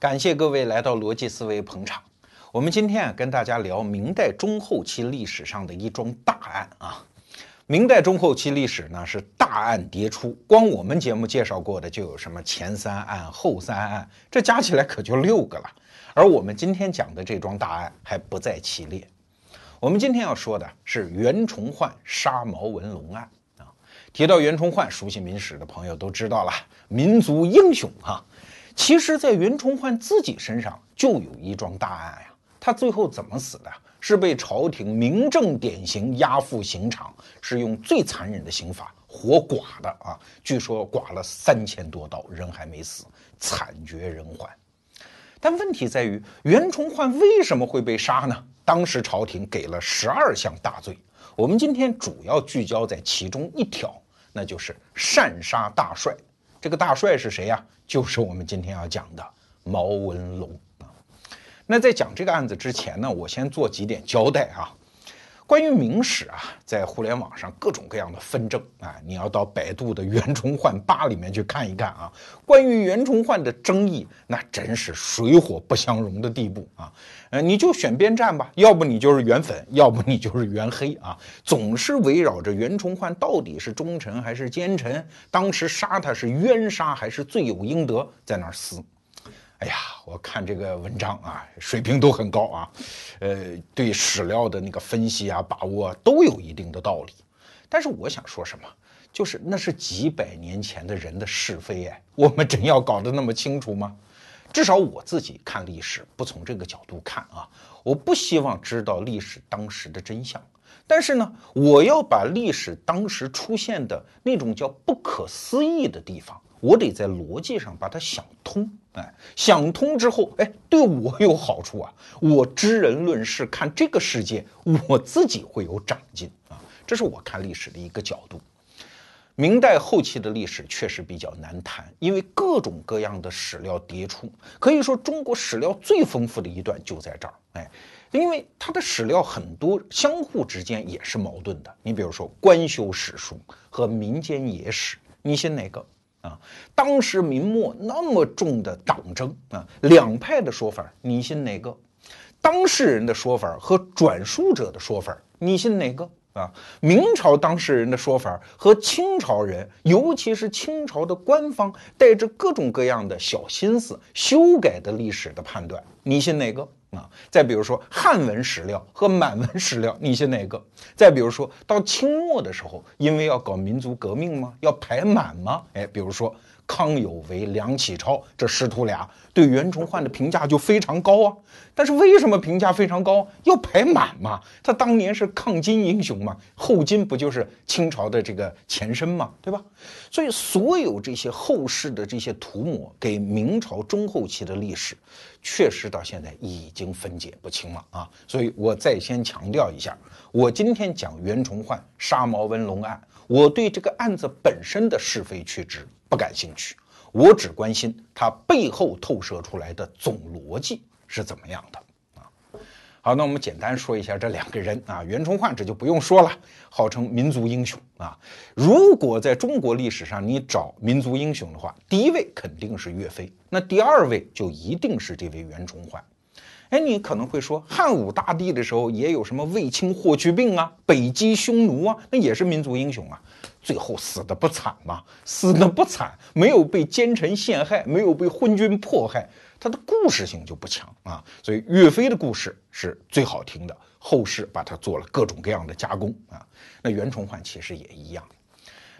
感谢各位来到逻辑思维捧场。我们今天啊，跟大家聊明代中后期历史上的一桩大案啊。明代中后期历史呢是大案迭出，光我们节目介绍过的就有什么前三案、后三案，这加起来可就六个了。而我们今天讲的这桩大案还不在其列。我们今天要说的是袁崇焕杀毛文龙案啊。提到袁崇焕，熟悉明史的朋友都知道了，民族英雄哈。其实，在袁崇焕自己身上就有一桩大案呀。他最后怎么死的？是被朝廷明正典刑押赴刑场，是用最残忍的刑法活剐的啊！据说剐了三千多刀，人还没死，惨绝人寰。但问题在于，袁崇焕为什么会被杀呢？当时朝廷给了十二项大罪，我们今天主要聚焦在其中一条，那就是擅杀大帅。这个大帅是谁呀？就是我们今天要讲的毛文龙啊。那在讲这个案子之前呢，我先做几点交代啊。关于明史啊，在互联网上各种各样的纷争啊，你要到百度的袁崇焕吧里面去看一看啊。关于袁崇焕的争议，那真是水火不相容的地步啊。呃，你就选边站吧，要不你就是袁粉，要不你就是袁黑啊。总是围绕着袁崇焕到底是忠臣还是奸臣，当时杀他是冤杀还是罪有应得，在那儿撕。哎呀，我看这个文章啊，水平都很高啊，呃，对史料的那个分析啊、把握都有一定的道理。但是我想说什么，就是那是几百年前的人的是非哎，我们真要搞得那么清楚吗？至少我自己看历史不从这个角度看啊，我不希望知道历史当时的真相。但是呢，我要把历史当时出现的那种叫不可思议的地方。我得在逻辑上把它想通，哎，想通之后，哎，对我有好处啊。我知人论事，看这个世界，我自己会有长进啊。这是我看历史的一个角度。明代后期的历史确实比较难谈，因为各种各样的史料迭出，可以说中国史料最丰富的一段就在这儿，哎，因为它的史料很多，相互之间也是矛盾的。你比如说官修史书和民间野史，你信哪个？啊，当时明末那么重的党争啊，两派的说法，你信哪个？当事人的说法和转述者的说法，你信哪个？啊，明朝当事人的说法和清朝人，尤其是清朝的官方带着各种各样的小心思修改的历史的判断，你信哪个？啊，再比如说汉文史料和满文史料，你信哪个？再比如说到清末的时候，因为要搞民族革命吗？要排满吗？哎，比如说康有为、梁启超这师徒俩对袁崇焕的评价就非常高啊。但是为什么评价非常高？要排满嘛？他当年是抗金英雄嘛？后金不就是清朝的这个前身嘛？对吧？所以所有这些后世的这些涂抹，给明朝中后期的历史。确实到现在已经分解不清了啊！所以我再先强调一下，我今天讲袁崇焕杀毛文龙案，我对这个案子本身的是非曲直不感兴趣，我只关心它背后透射出来的总逻辑是怎么样的啊。好，那我们简单说一下这两个人啊，袁崇焕这就不用说了，号称民族英雄啊。如果在中国历史上你找民族英雄的话，第一位肯定是岳飞，那第二位就一定是这位袁崇焕。哎，你可能会说，汉武大帝的时候也有什么卫青、霍去病啊，北击匈奴啊，那也是民族英雄啊，最后死的不惨吗？死的不惨，没有被奸臣陷害，没有被昏君迫害。他的故事性就不强啊，所以岳飞的故事是最好听的。后世把它做了各种各样的加工啊。那袁崇焕其实也一样。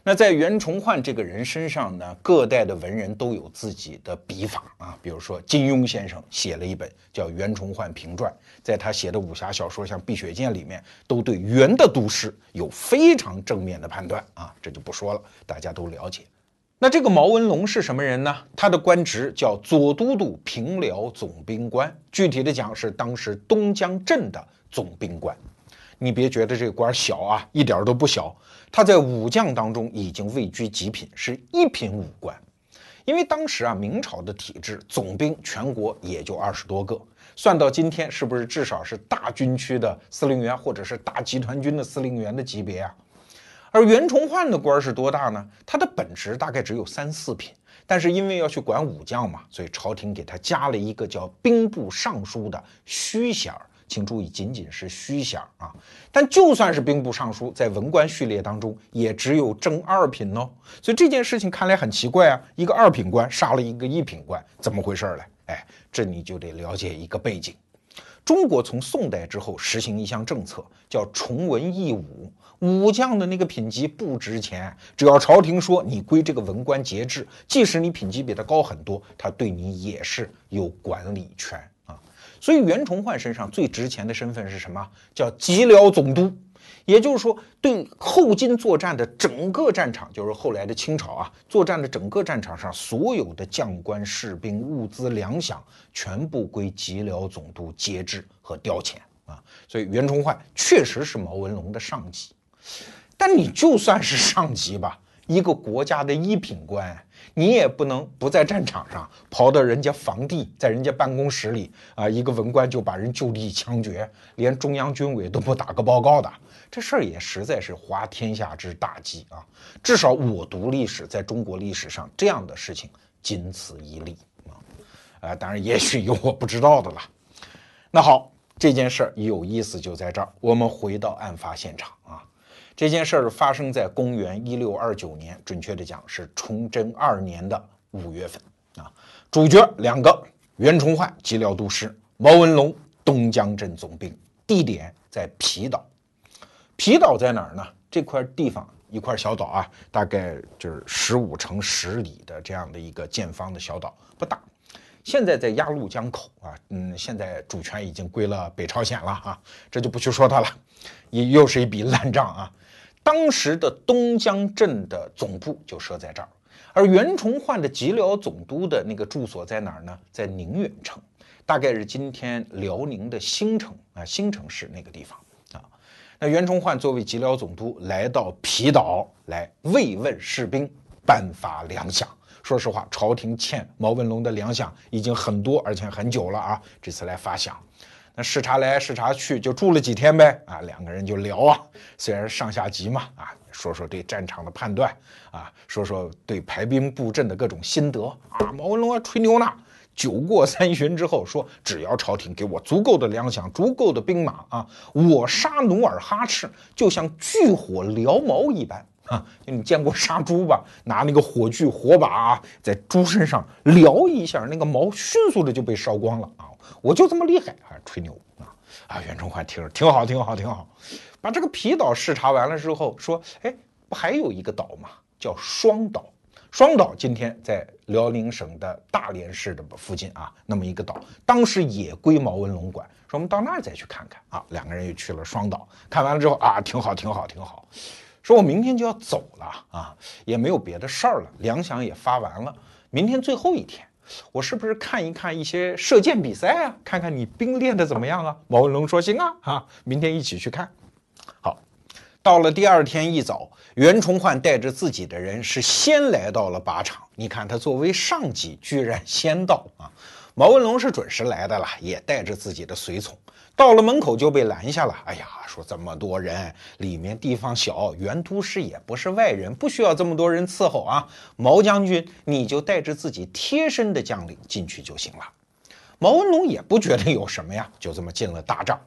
那在袁崇焕这个人身上呢，各代的文人都有自己的笔法啊。比如说金庸先生写了一本叫《袁崇焕评传》，在他写的武侠小说像《碧血剑》里面，都对袁的都师有非常正面的判断啊。这就不说了，大家都了解。那这个毛文龙是什么人呢？他的官职叫左都督平辽总兵官，具体的讲是当时东江镇的总兵官。你别觉得这个官小啊，一点都不小。他在武将当中已经位居极品，是一品武官。因为当时啊，明朝的体制，总兵全国也就二十多个，算到今天，是不是至少是大军区的司令员，或者是大集团军的司令员的级别啊？而袁崇焕的官是多大呢？他的本职大概只有三四品，但是因为要去管武将嘛，所以朝廷给他加了一个叫兵部尚书的虚衔儿。请注意，仅仅是虚衔啊！但就算是兵部尚书，在文官序列当中，也只有正二品哦。所以这件事情看来很奇怪啊，一个二品官杀了一个一品官，怎么回事来？哎，这你就得了解一个背景。中国从宋代之后实行一项政策，叫崇文抑武。武将的那个品级不值钱，只要朝廷说你归这个文官节制，即使你品级比他高很多，他对你也是有管理权。所以袁崇焕身上最值钱的身份是什么？叫蓟辽总督，也就是说，对后金作战的整个战场，就是后来的清朝啊，作战的整个战场上所有的将官、士兵、物资、粮饷，全部归蓟辽总督节制和调遣啊。所以袁崇焕确实是毛文龙的上级，但你就算是上级吧，一个国家的一品官。你也不能不在战场上跑到人家房地，在人家办公室里啊，一个文官就把人就地枪决，连中央军委都不打个报告的，这事儿也实在是滑天下之大稽啊！至少我读历史，在中国历史上这样的事情仅此一例啊！啊，当然也许有我不知道的了。那好，这件事儿有意思就在这儿，我们回到案发现场啊。这件事儿发生在公元一六二九年，准确的讲是崇祯二年的五月份啊。主角两个：袁崇焕蓟辽都师，毛文龙东江镇总兵。地点在皮岛。皮岛在哪儿呢？这块地方一块小岛啊，大概就是十五乘十里的这样的一个建方的小岛，不大。现在在鸭绿江口啊，嗯，现在主权已经归了北朝鲜了啊，这就不去说它了，也又是一笔烂账啊。当时的东江镇的总部就设在这儿，而袁崇焕的吉辽总督的那个住所在哪儿呢？在宁远城，大概是今天辽宁的兴城啊，兴城市那个地方啊。那袁崇焕作为吉辽总督来到皮岛来慰问士兵，颁发粮饷。说实话，朝廷欠毛文龙的粮饷已经很多，而且很久了啊。这次来发饷。那视察来视察去，就住了几天呗啊，两个人就聊啊，虽然上下级嘛啊，说说对战场的判断啊，说说对排兵布阵的各种心得啊。毛文龙啊吹牛呢，酒过三巡之后说，只要朝廷给我足够的粮饷、足够的兵马啊，我杀努尔哈赤就像炬火燎毛一般啊。就你见过杀猪吧？拿那个火炬火把啊在猪身上燎一下，那个毛迅速的就被烧光了啊。我就这么厉害啊！吹牛啊！啊，袁崇焕听着挺好，挺好，挺好。把这个皮岛视察完了之后，说：“哎，不还有一个岛吗？叫双岛。双岛今天在辽宁省的大连市的附近啊，那么一个岛，当时也归毛文龙管。说我们到那儿再去看看啊。两个人又去了双岛，看完了之后啊，挺好，挺好，挺好。说我明天就要走了啊，也没有别的事儿了，粮饷也发完了，明天最后一天。”我是不是看一看一些射箭比赛啊？看看你兵练的怎么样啊？毛文龙说：“行啊，啊，明天一起去看。”好，到了第二天一早，袁崇焕带着自己的人是先来到了靶场。你看他作为上级，居然先到啊！毛文龙是准时来的了，也带着自己的随从。到了门口就被拦下了。哎呀，说这么多人，里面地方小，袁都师也不是外人，不需要这么多人伺候啊。毛将军，你就带着自己贴身的将领进去就行了。毛文龙也不觉得有什么呀，就这么进了大帐。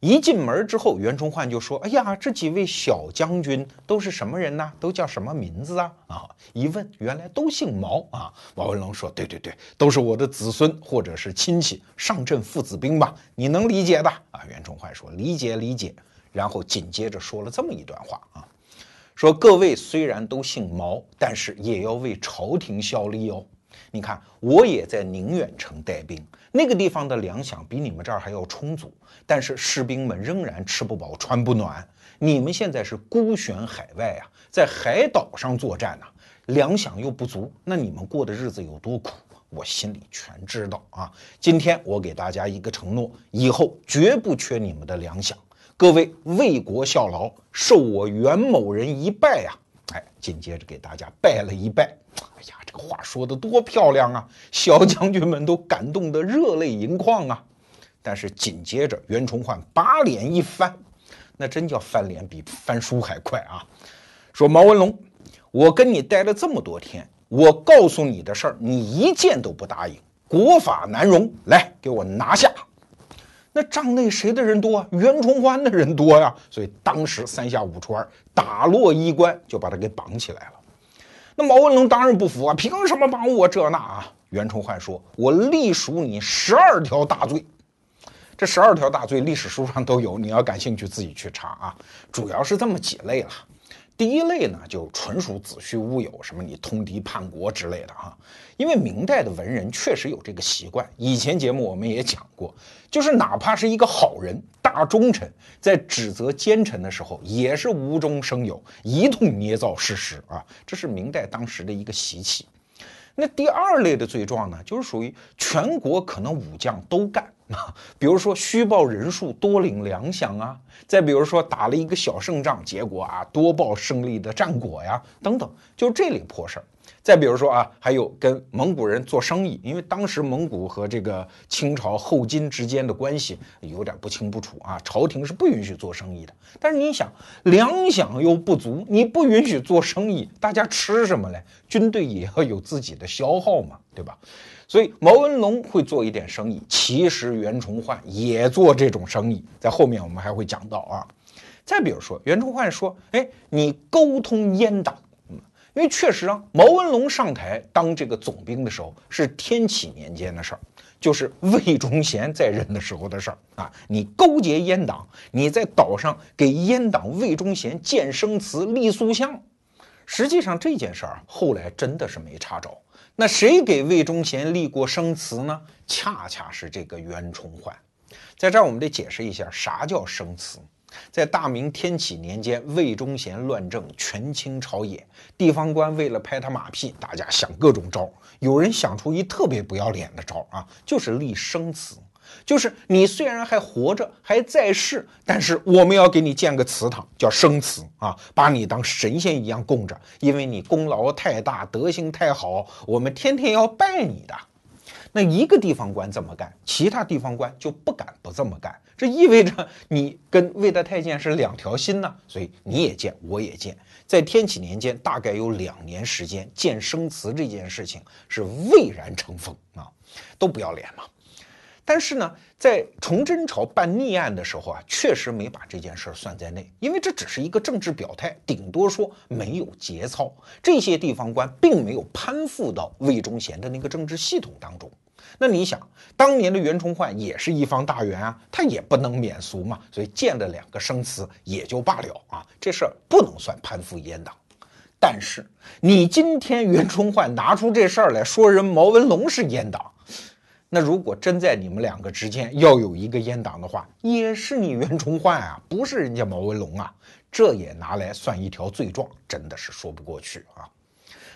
一进门之后，袁崇焕就说：“哎呀，这几位小将军都是什么人呢？都叫什么名字啊？”啊，一问，原来都姓毛啊。毛文龙说：“对对对，都是我的子孙或者是亲戚，上阵父子兵吧？你能理解的啊？”袁崇焕说：“理解理解。”然后紧接着说了这么一段话啊，说：“各位虽然都姓毛，但是也要为朝廷效力哦。你看，我也在宁远城带兵。”那个地方的粮饷比你们这儿还要充足，但是士兵们仍然吃不饱穿不暖。你们现在是孤悬海外啊，在海岛上作战呐，粮饷又不足，那你们过的日子有多苦，我心里全知道啊。今天我给大家一个承诺，以后绝不缺你们的粮饷。各位为国效劳，受我袁某人一拜呀！哎，紧接着给大家拜了一拜。哎呀，话说的多漂亮啊！小将军们都感动得热泪盈眶啊！但是紧接着，袁崇焕把脸一翻，那真叫翻脸比翻书还快啊！说毛文龙，我跟你待了这么多天，我告诉你的事儿，你一件都不答应，国法难容，来给我拿下。那帐内谁的人多啊？袁崇焕的人多呀，所以当时三下五除二打落衣冠，就把他给绑起来了。那毛文龙当然不服啊，凭什么帮我这那啊？袁崇焕说：“我隶属你十二条大罪。”这十二条大罪历史书上都有，你要感兴趣自己去查啊。主要是这么几类了。第一类呢，就纯属子虚乌有，什么你通敌叛国之类的哈。因为明代的文人确实有这个习惯，以前节目我们也讲过，就是哪怕是一个好人、大忠臣，在指责奸臣的时候，也是无中生有，一通捏造事实啊。这是明代当时的一个习气。那第二类的罪状呢，就是属于全国可能武将都干。啊，比如说虚报人数多领粮饷啊，再比如说打了一个小胜仗，结果啊多报胜利的战果呀，等等，就这类破事儿。再比如说啊，还有跟蒙古人做生意，因为当时蒙古和这个清朝后金之间的关系有点不清不楚啊，朝廷是不允许做生意的。但是你想，粮饷又不足，你不允许做生意，大家吃什么嘞？军队也要有自己的消耗嘛，对吧？所以毛文龙会做一点生意，其实袁崇焕也做这种生意，在后面我们还会讲到啊。再比如说，袁崇焕说：“哎，你沟通阉党，因为确实啊，毛文龙上台当这个总兵的时候是天启年间的事儿，就是魏忠贤在任的时候的事儿啊。你勾结阉党，你在岛上给阉党魏忠贤建生祠、立塑像，实际上这件事儿后来真的是没查着。”那谁给魏忠贤立过生祠呢？恰恰是这个袁崇焕。在这儿，我们得解释一下啥叫生祠。在大明天启年间，魏忠贤乱政，权倾朝野，地方官为了拍他马屁，大家想各种招。有人想出一特别不要脸的招啊，就是立生祠。就是你虽然还活着，还在世，但是我们要给你建个祠堂，叫生祠啊，把你当神仙一样供着，因为你功劳太大，德行太好，我们天天要拜你的。那一个地方官这么干，其他地方官就不敢不这么干，这意味着你跟魏德太监是两条心呢，所以你也建，我也建。在天启年间，大概有两年时间，建生祠这件事情是蔚然成风啊，都不要脸嘛。但是呢，在崇祯朝办逆案的时候啊，确实没把这件事儿算在内，因为这只是一个政治表态，顶多说没有节操。这些地方官并没有攀附到魏忠贤的那个政治系统当中。那你想，当年的袁崇焕也是一方大员啊，他也不能免俗嘛，所以建了两个生祠也就罢了啊，这事儿不能算攀附阉党。但是你今天袁崇焕拿出这事儿来说，人毛文龙是阉党。那如果真在你们两个之间要有一个阉党的话，也是你袁崇焕啊，不是人家毛文龙啊，这也拿来算一条罪状，真的是说不过去啊。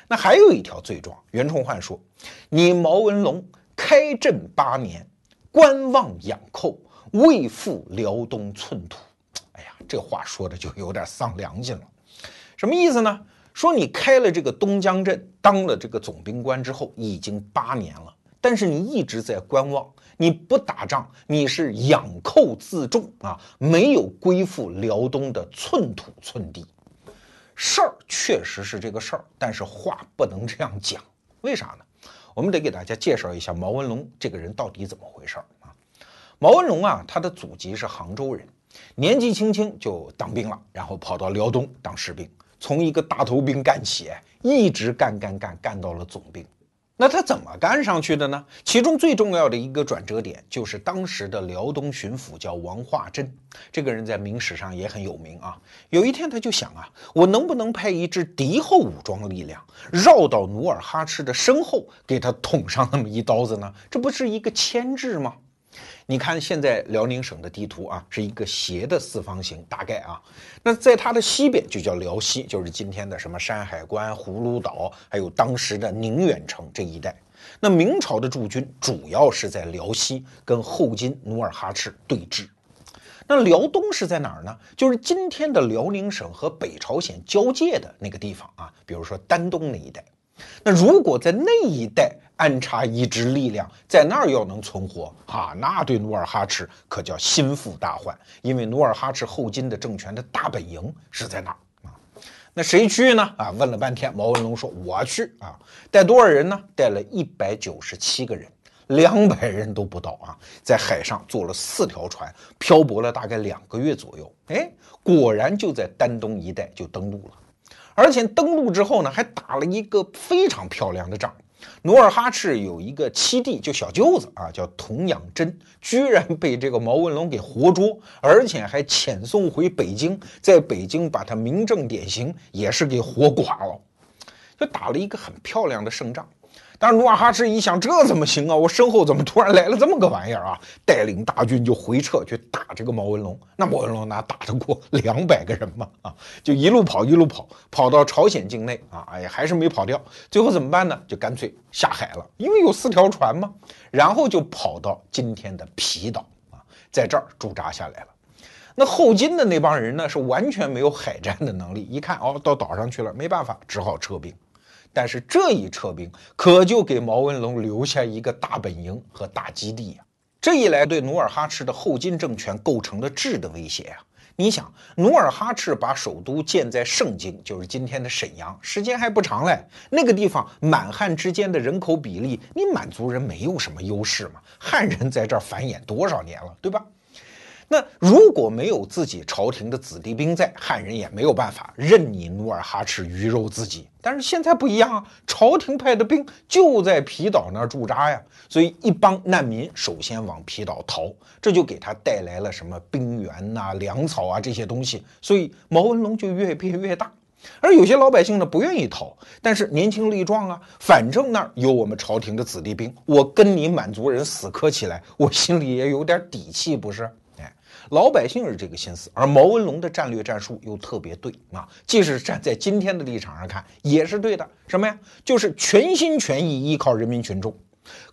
那还有一条罪状，袁崇焕说，你毛文龙开镇八年，观望养寇，未复辽东寸土。哎呀，这话说的就有点丧良心了。什么意思呢？说你开了这个东江镇，当了这个总兵官之后，已经八年了。但是你一直在观望，你不打仗，你是养寇自重啊，没有归附辽东的寸土寸地。事儿确实是这个事儿，但是话不能这样讲。为啥呢？我们得给大家介绍一下毛文龙这个人到底怎么回事儿啊？毛文龙啊，他的祖籍是杭州人，年纪轻轻就当兵了，然后跑到辽东当士兵，从一个大头兵干起，一直干干干干到了总兵。那他怎么干上去的呢？其中最重要的一个转折点，就是当时的辽东巡抚叫王化贞，这个人在明史上也很有名啊。有一天他就想啊，我能不能派一支敌后武装力量，绕到努尔哈赤的身后，给他捅上那么一刀子呢？这不是一个牵制吗？你看现在辽宁省的地图啊，是一个斜的四方形，大概啊，那在它的西边就叫辽西，就是今天的什么山海关、葫芦岛，还有当时的宁远城这一带。那明朝的驻军主要是在辽西跟后金努尔哈赤对峙。那辽东是在哪儿呢？就是今天的辽宁省和北朝鲜交界的那个地方啊，比如说丹东那一带。那如果在那一带安插一支力量，在那儿要能存活啊，那对努尔哈赤可叫心腹大患，因为努尔哈赤后金的政权的大本营是在那儿啊。那谁去呢？啊，问了半天，毛文龙说我去啊，带多少人呢？带了一百九十七个人，两百人都不到啊，在海上坐了四条船，漂泊了大概两个月左右。哎，果然就在丹东一带就登陆了，而且登陆之后呢，还打了一个非常漂亮的仗。努尔哈赤有一个七弟，就小舅子啊，叫童养真，居然被这个毛文龙给活捉，而且还遣送回北京，在北京把他明正典刑，也是给活剐了，就打了一个很漂亮的胜仗。但是努尔哈赤一想，这怎么行啊？我身后怎么突然来了这么个玩意儿啊？带领大军就回撤去打这个毛文龙。那毛文龙哪打得过两百个人嘛？啊，就一路跑一路跑，跑到朝鲜境内啊，哎呀，还是没跑掉。最后怎么办呢？就干脆下海了，因为有四条船嘛。然后就跑到今天的皮岛啊，在这儿驻扎下来了。那后金的那帮人呢，是完全没有海战的能力。一看哦，到岛上去了，没办法，只好撤兵。但是这一撤兵，可就给毛文龙留下一个大本营和大基地呀。这一来，对努尔哈赤的后金政权构成了质的威胁呀。你想，努尔哈赤把首都建在盛京，就是今天的沈阳，时间还不长嘞。那个地方满汉之间的人口比例，你满族人没有什么优势嘛？汉人在这儿繁衍多少年了，对吧？那如果没有自己朝廷的子弟兵在，汉人也没有办法任你努尔哈赤鱼肉自己。但是现在不一样啊，朝廷派的兵就在皮岛那儿驻扎呀，所以一帮难民首先往皮岛逃，这就给他带来了什么兵源呐、粮草啊这些东西，所以毛文龙就越变越大。而有些老百姓呢不愿意逃，但是年轻力壮啊，反正那儿有我们朝廷的子弟兵，我跟你满族人死磕起来，我心里也有点底气，不是？老百姓是这个心思，而毛文龙的战略战术又特别对啊，即使站在今天的立场上看，也是对的。什么呀？就是全心全意依靠人民群众，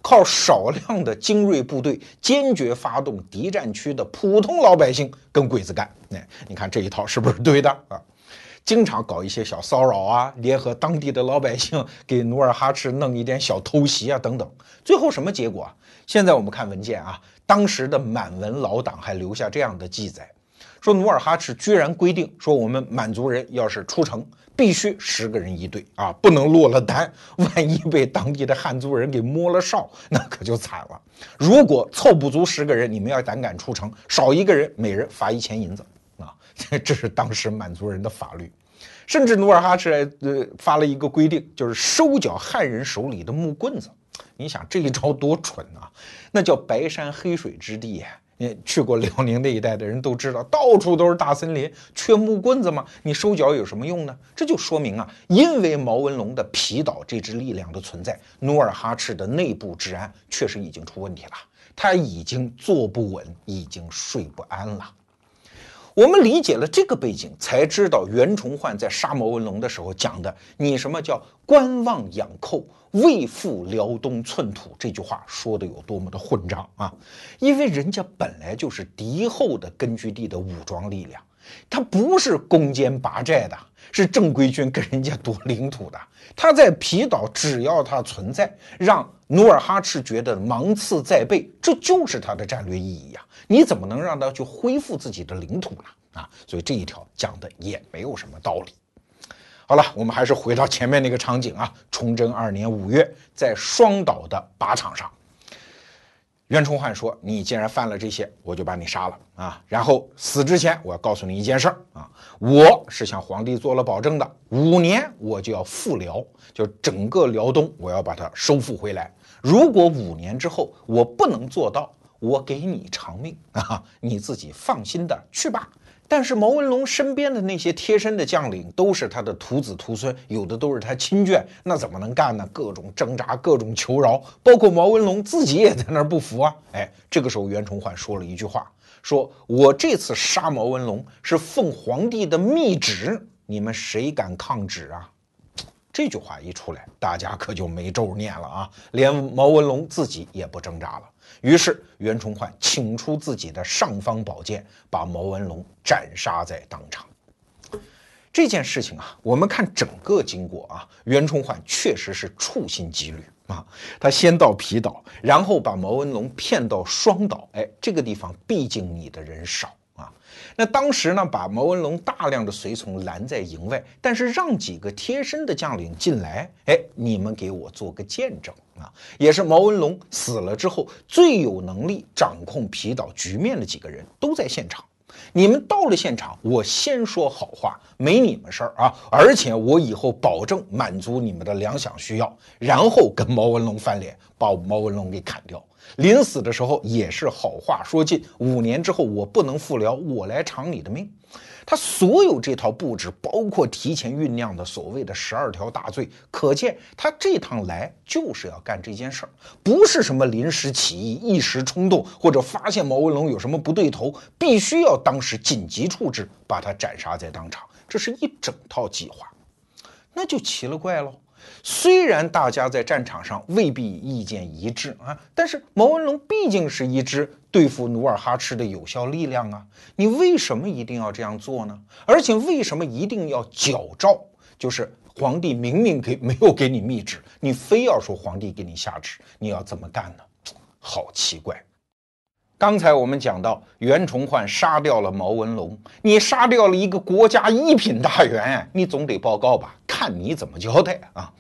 靠少量的精锐部队，坚决发动敌占区的普通老百姓跟鬼子干。哎，你看这一套是不是对的啊？经常搞一些小骚扰啊，联合当地的老百姓给努尔哈赤弄一点小偷袭啊，等等。最后什么结果啊？现在我们看文件啊。当时的满文老党还留下这样的记载，说努尔哈赤居然规定说，我们满族人要是出城，必须十个人一队啊，不能落了单。万一被当地的汉族人给摸了哨，那可就惨了。如果凑不足十个人，你们要胆敢出城，少一个人，每人罚一千银子啊！这是当时满族人的法律。甚至努尔哈赤还呃发了一个规定，就是收缴汉人手里的木棍子。你想这一招多蠢啊！那叫白山黑水之地呀！你去过辽宁那一带的人都知道，到处都是大森林，缺木棍子吗？你收缴有什么用呢？这就说明啊，因为毛文龙的皮岛这支力量的存在，努尔哈赤的内部治安确实已经出问题了，他已经坐不稳，已经睡不安了。我们理解了这个背景，才知道袁崇焕在杀毛文龙的时候讲的“你什么叫观望养寇，未复辽东寸土”这句话说的有多么的混账啊！因为人家本来就是敌后的根据地的武装力量，他不是攻坚拔寨的，是正规军跟人家夺领土的。他在皮岛，只要他存在，让努尔哈赤觉得芒刺在背，这就是他的战略意义呀。你怎么能让他去恢复自己的领土呢？啊，所以这一条讲的也没有什么道理。好了，我们还是回到前面那个场景啊。崇祯二年五月，在双岛的靶场上，袁崇焕说：“你既然犯了这些，我就把你杀了啊！然后死之前，我要告诉你一件事儿啊，我是向皇帝做了保证的，五年我就要复辽，就整个辽东我要把它收复回来。如果五年之后我不能做到，我给你偿命啊！你自己放心的去吧。但是毛文龙身边的那些贴身的将领都是他的徒子徒孙，有的都是他亲眷，那怎么能干呢？各种挣扎，各种求饶，包括毛文龙自己也在那儿不服啊！哎，这个时候袁崇焕说了一句话：说我这次杀毛文龙是奉皇帝的密旨，你们谁敢抗旨啊？这句话一出来，大家可就没咒念了啊！连毛文龙自己也不挣扎了。于是袁崇焕请出自己的尚方宝剑，把毛文龙斩杀在当场。这件事情啊，我们看整个经过啊，袁崇焕确实是处心积虑啊。他先到皮岛，然后把毛文龙骗到双岛。哎，这个地方毕竟你的人少啊，那当时呢，把毛文龙大量的随从拦在营外，但是让几个贴身的将领进来，哎，你们给我做个见证啊！也是毛文龙死了之后最有能力掌控皮岛局面的几个人都在现场。你们到了现场，我先说好话，没你们事儿啊！而且我以后保证满足你们的粮饷需要，然后跟毛文龙翻脸，把毛文龙给砍掉。临死的时候也是好话说尽，五年之后我不能复辽，我来偿你的命。他所有这套布置，包括提前酝酿的所谓的十二条大罪，可见他这趟来就是要干这件事儿，不是什么临时起意、一时冲动，或者发现毛文龙有什么不对头，必须要当时紧急处置，把他斩杀在当场。这是一整套计划，那就奇了怪喽。虽然大家在战场上未必意见一致啊，但是毛文龙毕竟是一支对付努尔哈赤的有效力量啊，你为什么一定要这样做呢？而且为什么一定要矫诏？就是皇帝明明给没有给你密旨，你非要说皇帝给你下旨，你要怎么干呢？好奇怪。刚才我们讲到袁崇焕杀掉了毛文龙，你杀掉了一个国家一品大员，你总得报告吧？看你怎么交代啊！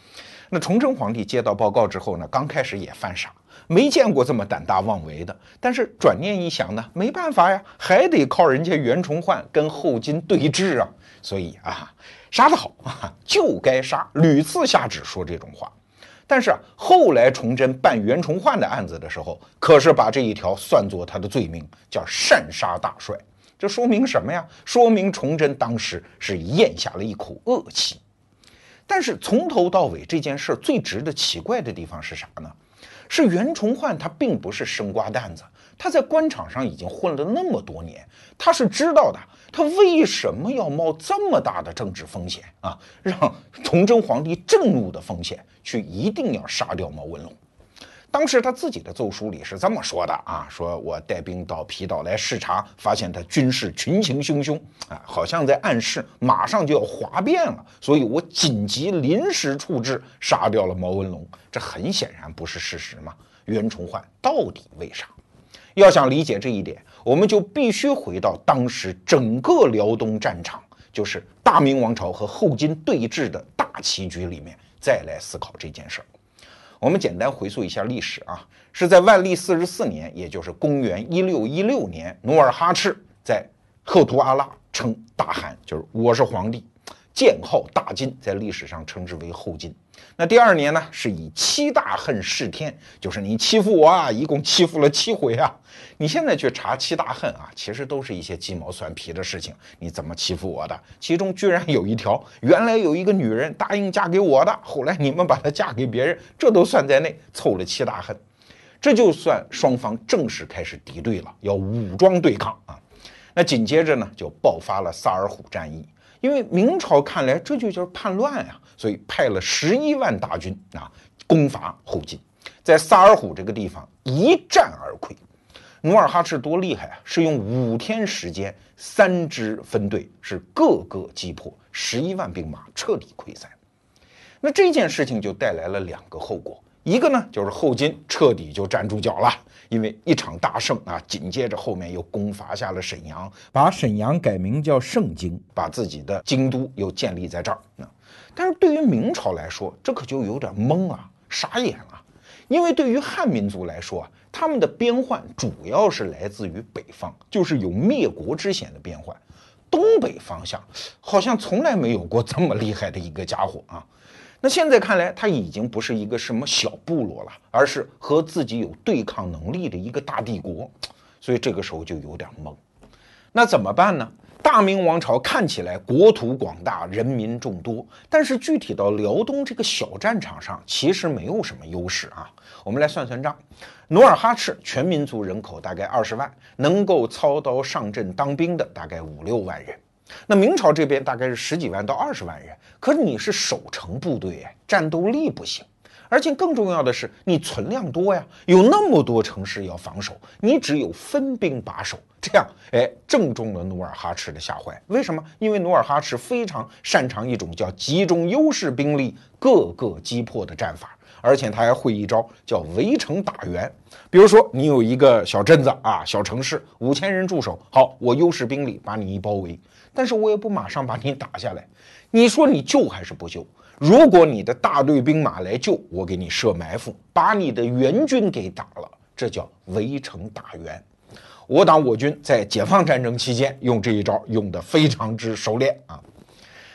那崇祯皇帝接到报告之后呢，刚开始也犯傻，没见过这么胆大妄为的。但是转念一想呢，没办法呀，还得靠人家袁崇焕跟后金对峙啊。所以啊，杀得好啊，就该杀，屡次下旨说这种话。但是啊，后来崇祯办袁崇焕的案子的时候，可是把这一条算作他的罪名，叫擅杀大帅。这说明什么呀？说明崇祯当时是咽下了一口恶气。但是从头到尾这件事最值得奇怪的地方是啥呢？是袁崇焕他并不是生瓜蛋子，他在官场上已经混了那么多年，他是知道的。他为什么要冒这么大的政治风险啊？让崇祯皇帝震怒的风险，去一定要杀掉毛文龙。当时他自己的奏书里是这么说的啊：说我带兵到皮岛来视察，发现他军事群情汹汹啊，好像在暗示马上就要哗变了，所以我紧急临时处置，杀掉了毛文龙。这很显然不是事实嘛？袁崇焕到底为啥？要想理解这一点。我们就必须回到当时整个辽东战场，就是大明王朝和后金对峙的大棋局里面，再来思考这件事儿。我们简单回溯一下历史啊，是在万历四十四年，也就是公元一六一六年，努尔哈赤在赫图阿拉称大汗，就是我是皇帝。建号大金，在历史上称之为后金。那第二年呢，是以七大恨弑天，就是你欺负我啊，一共欺负了七回啊。你现在去查七大恨啊，其实都是一些鸡毛蒜皮的事情。你怎么欺负我的？其中居然有一条，原来有一个女人答应嫁给我的，后来你们把她嫁给别人，这都算在内，凑了七大恨。这就算双方正式开始敌对了，要武装对抗啊。那紧接着呢，就爆发了萨尔浒战役。因为明朝看来这就叫叛乱呀，所以派了十一万大军啊攻伐后金，在萨尔浒这个地方一战而溃。努尔哈赤多厉害啊！是用五天时间，三支分队是各个击破，十一万兵马彻底溃散。那这件事情就带来了两个后果，一个呢就是后金彻底就站住脚了。因为一场大胜啊，紧接着后面又攻伐下了沈阳，把沈阳改名叫盛京，把自己的京都又建立在这儿。那，但是对于明朝来说，这可就有点懵啊，傻眼了。因为对于汉民族来说，他们的边患主要是来自于北方，就是有灭国之险的边患。东北方向好像从来没有过这么厉害的一个家伙啊。那现在看来，他已经不是一个什么小部落了，而是和自己有对抗能力的一个大帝国，所以这个时候就有点懵。那怎么办呢？大明王朝看起来国土广大，人民众多，但是具体到辽东这个小战场上，其实没有什么优势啊。我们来算算账，努尔哈赤全民族人口大概二十万，能够操刀上阵当兵的大概五六万人。那明朝这边大概是十几万到二十万人，可你是守城部队哎，战斗力不行，而且更重要的是你存量多呀，有那么多城市要防守，你只有分兵把守，这样哎正中了努尔哈赤的下怀。为什么？因为努尔哈赤非常擅长一种叫集中优势兵力、各个击破的战法，而且他还会一招叫围城打援。比如说，你有一个小镇子啊，小城市，五千人驻守，好，我优势兵力把你一包围，但是我也不马上把你打下来。你说你救还是不救？如果你的大队兵马来救，我给你设埋伏，把你的援军给打了，这叫围城打援。我党我军在解放战争期间用这一招用得非常之熟练啊。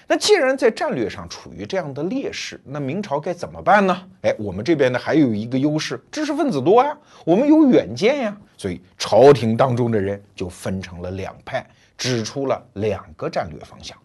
那既然在战略上处于这样的劣势，那明朝该怎么办呢？哎，我们这边呢还有一个优势，知识分子多呀，我们有远见呀，所以朝廷当中的人就分成了两派，指出了两个战略方向。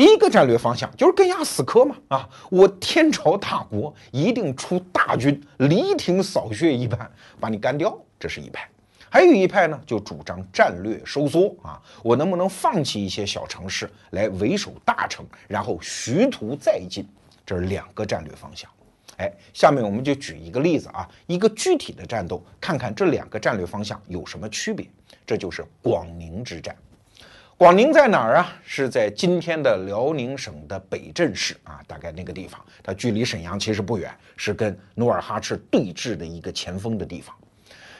第一个战略方向就是跟压死磕嘛，啊，我天朝大国一定出大军，犁庭扫穴一般把你干掉，这是一派。还有一派呢，就主张战略收缩啊，我能不能放弃一些小城市来为守大城，然后徐图再进？这是两个战略方向。哎，下面我们就举一个例子啊，一个具体的战斗，看看这两个战略方向有什么区别。这就是广宁之战。广宁在哪儿啊？是在今天的辽宁省的北镇市啊，大概那个地方，它距离沈阳其实不远，是跟努尔哈赤对峙的一个前锋的地方。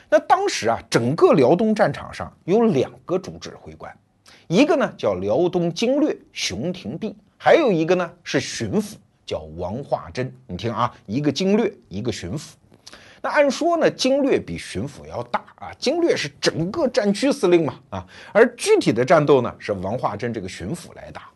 那当时啊，整个辽东战场上有两个主指挥官，一个呢叫辽东经略熊廷弼，还有一个呢是巡抚叫王化贞。你听啊，一个经略，一个巡抚。那按说呢，经略比巡抚要大啊，经略是整个战区司令嘛啊，而具体的战斗呢是王化贞这个巡抚来打。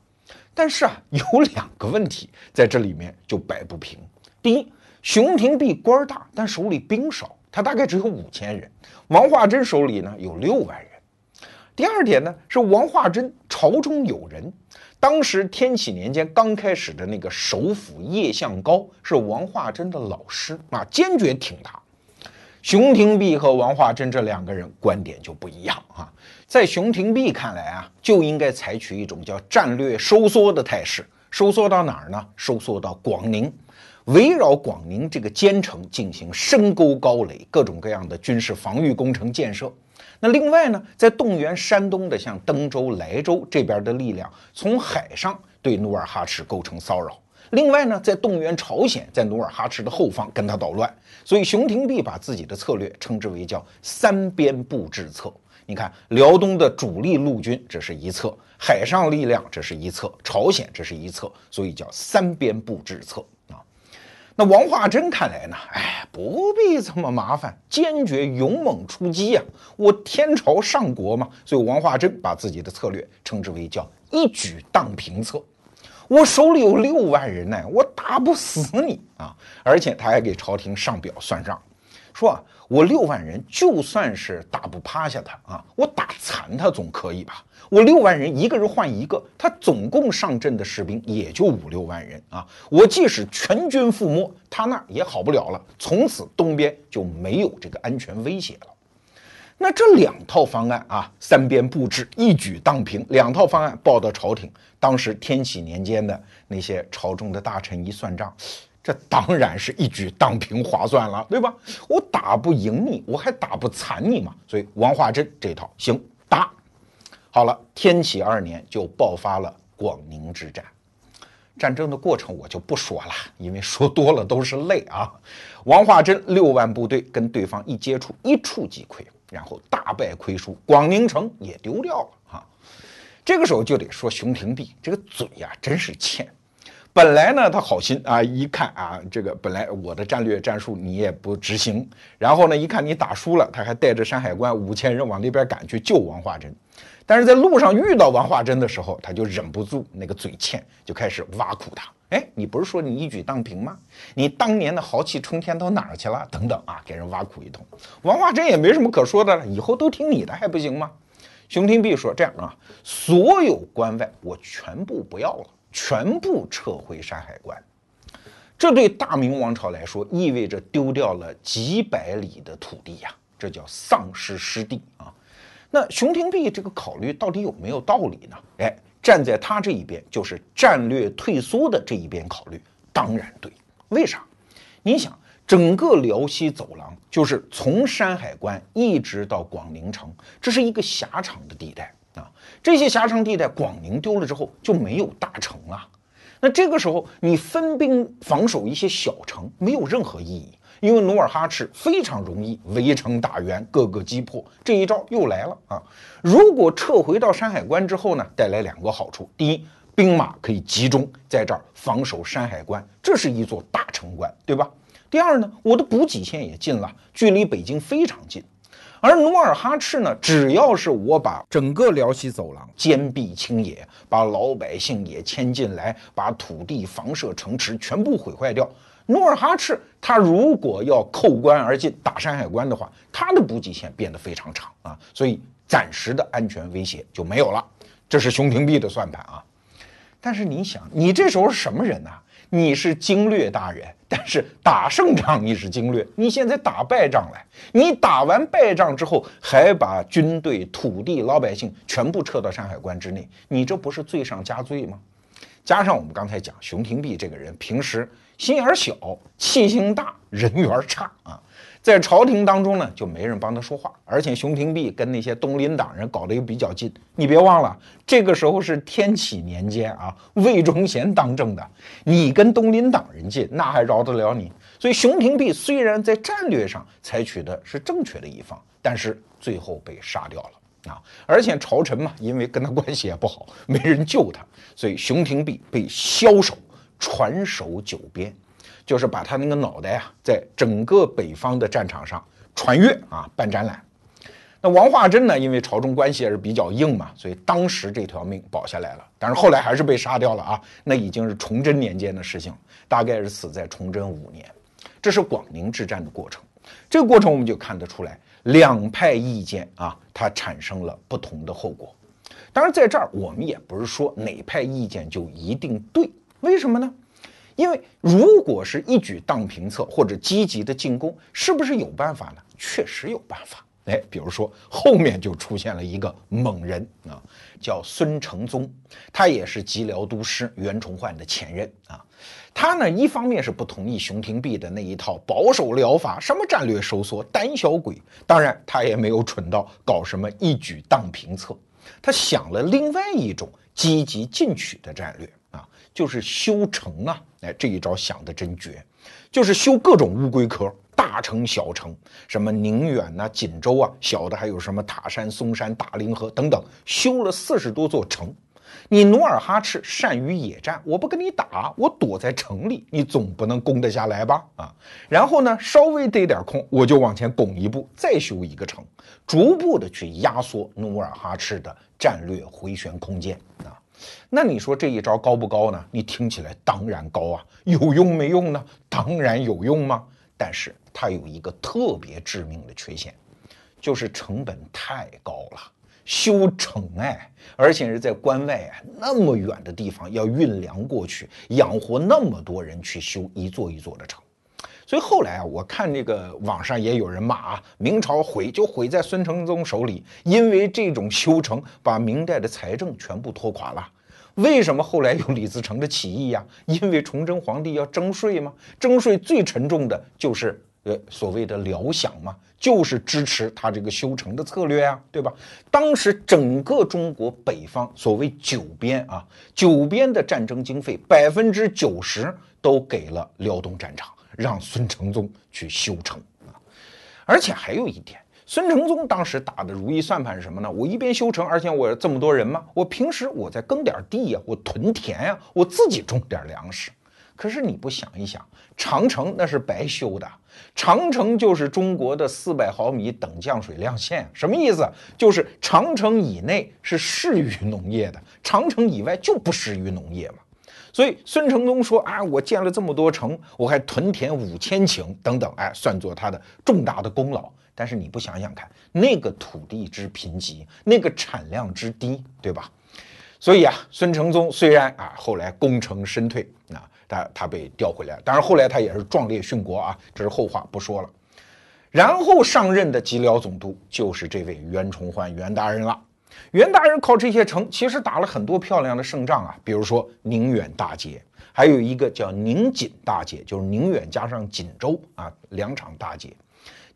但是啊，有两个问题在这里面就摆不平。第一，熊廷弼官大，但手里兵少。他大概只有五千人，王化贞手里呢有六万人。第二点呢是王化贞朝中有人，当时天启年间刚开始的那个首辅叶向高是王化贞的老师啊，坚决挺他。熊廷弼和王化贞这两个人观点就不一样啊，在熊廷弼看来啊，就应该采取一种叫战略收缩的态势，收缩到哪儿呢？收缩到广宁。围绕广宁这个坚城进行深沟高垒，各种各样的军事防御工程建设。那另外呢，在动员山东的像登州、莱州这边的力量，从海上对努尔哈赤构成骚扰。另外呢，在动员朝鲜，在努尔哈赤的后方跟他捣乱。所以熊廷弼把自己的策略称之为叫三边布置策。你看，辽东的主力陆军这是一侧，海上力量这是一侧，朝鲜这是一侧，所以叫三边布置策。那王化贞看来呢？哎，不必这么麻烦，坚决勇猛出击呀！我天朝上国嘛，所以王化贞把自己的策略称之为叫一举荡平策。我手里有六万人呢，我打不死你啊！而且他还给朝廷上表算账，说啊。我六万人，就算是打不趴下他啊，我打残他总可以吧？我六万人，一个人换一个，他总共上阵的士兵也就五六万人啊。我即使全军覆没，他那也好不了了。从此东边就没有这个安全威胁了。那这两套方案啊，三边布置，一举荡平，两套方案报到朝廷。当时天启年间的那些朝中的大臣一算账。这当然是一举荡平划算了，对吧？我打不赢你，我还打不残你嘛。所以王化贞这套行好了。天启二年就爆发了广宁之战，战争的过程我就不说了，因为说多了都是泪啊。王化贞六万部队跟对方一接触，一触即溃，然后大败亏输，广宁城也丢掉了哈。这个时候就得说熊廷弼这个嘴呀，真是欠。本来呢，他好心啊，一看啊，这个本来我的战略战术你也不执行，然后呢，一看你打输了，他还带着山海关五千人往那边赶去救王化贞，但是在路上遇到王化贞的时候，他就忍不住那个嘴欠，就开始挖苦他。哎，你不是说你一举荡平吗？你当年的豪气冲天到哪儿去了？等等啊，给人挖苦一通。王化贞也没什么可说的了，以后都听你的还不行吗？熊廷弼说这样啊，所有关外我全部不要了。全部撤回山海关，这对大明王朝来说意味着丢掉了几百里的土地呀，这叫丧失失地啊。那熊廷弼这个考虑到底有没有道理呢？哎，站在他这一边，就是战略退缩的这一边考虑，当然对。为啥？你想，整个辽西走廊就是从山海关一直到广宁城，这是一个狭长的地带。啊，这些狭长地带，广宁丢了之后就没有大城了。那这个时候你分兵防守一些小城没有任何意义，因为努尔哈赤非常容易围城打援，各个击破。这一招又来了啊！如果撤回到山海关之后呢，带来两个好处：第一，兵马可以集中在这儿防守山海关，这是一座大城关，对吧？第二呢，我的补给线也近了，距离北京非常近。而努尔哈赤呢，只要是我把整个辽西走廊坚壁清野，把老百姓也迁进来，把土地、房舍、城池全部毁坏掉，努尔哈赤他如果要扣关而进，打山海关的话，他的补给线变得非常长啊，所以暂时的安全威胁就没有了。这是熊廷弼的算盘啊。但是你想，你这时候是什么人呢？你是经略大人，但是打胜仗你是经略，你现在打败仗了。你打完败仗之后，还把军队、土地、老百姓全部撤到山海关之内，你这不是罪上加罪吗？加上我们刚才讲，熊廷弼这个人平时心眼小，气性大，人缘差啊。在朝廷当中呢，就没人帮他说话，而且熊廷弼跟那些东林党人搞得又比较近。你别忘了，这个时候是天启年间啊，魏忠贤当政的，你跟东林党人近，那还饶得了你？所以熊廷弼虽然在战略上采取的是正确的一方，但是最后被杀掉了啊！而且朝臣嘛，因为跟他关系也不好，没人救他，所以熊廷弼被枭首，传首九边。就是把他那个脑袋啊，在整个北方的战场上传阅啊，办展览。那王化贞呢，因为朝中关系也是比较硬嘛，所以当时这条命保下来了。但是后来还是被杀掉了啊，那已经是崇祯年间的事情，大概是死在崇祯五年。这是广宁之战的过程。这个过程我们就看得出来，两派意见啊，它产生了不同的后果。当然，在这儿我们也不是说哪派意见就一定对，为什么呢？因为如果是一举荡平策或者积极的进攻，是不是有办法呢？确实有办法。哎，比如说后面就出现了一个猛人啊，叫孙承宗，他也是吉辽都师袁崇焕的前任啊。他呢，一方面是不同意熊廷弼的那一套保守疗法，什么战略收缩、胆小鬼。当然，他也没有蠢到搞什么一举荡平策，他想了另外一种积极进取的战略。就是修城啊，哎，这一招想的真绝，就是修各种乌龟壳，大城小城，什么宁远呐、锦州啊，小的还有什么塔山、嵩山、大凌河等等，修了四十多座城。你努尔哈赤善于野战，我不跟你打，我躲在城里，你总不能攻得下来吧？啊，然后呢，稍微得点空，我就往前拱一步，再修一个城，逐步的去压缩努尔哈赤的战略回旋空间啊。那你说这一招高不高呢？你听起来当然高啊，有用没用呢？当然有用吗？但是它有一个特别致命的缺陷，就是成本太高了。修城哎，而且是在关外啊那么远的地方要运粮过去，养活那么多人去修一座一座的城。所以后来啊，我看那个网上也有人骂啊，明朝毁就毁在孙承宗手里，因为这种修城把明代的财政全部拖垮了。为什么后来有李自成的起义呀？因为崇祯皇帝要征税嘛，征税最沉重的就是呃所谓的辽饷嘛，就是支持他这个修城的策略呀，对吧？当时整个中国北方所谓九边啊，九边的战争经费百分之九十都给了辽东战场，让孙承宗去修城啊，而且还有一点。孙承宗当时打的如意算盘是什么呢？我一边修城，而且我这么多人嘛，我平时我在耕点地呀，我屯田呀，我自己种点粮食。可是你不想一想，长城那是白修的，长城就是中国的四百毫米等降水量线，什么意思？就是长城以内是适于农业的，长城以外就不适于农业嘛。所以孙承宗说啊，我建了这么多城，我还屯田五千顷等等，哎，算作他的重大的功劳。但是你不想想看，那个土地之贫瘠，那个产量之低，对吧？所以啊，孙承宗虽然啊后来功成身退，啊，他他被调回来，当然后来他也是壮烈殉国啊，这是后话不说了。然后上任的吉辽总督就是这位袁崇焕袁大人了。袁大人靠这些城，其实打了很多漂亮的胜仗啊，比如说宁远大捷，还有一个叫宁锦大捷，就是宁远加上锦州啊两场大捷。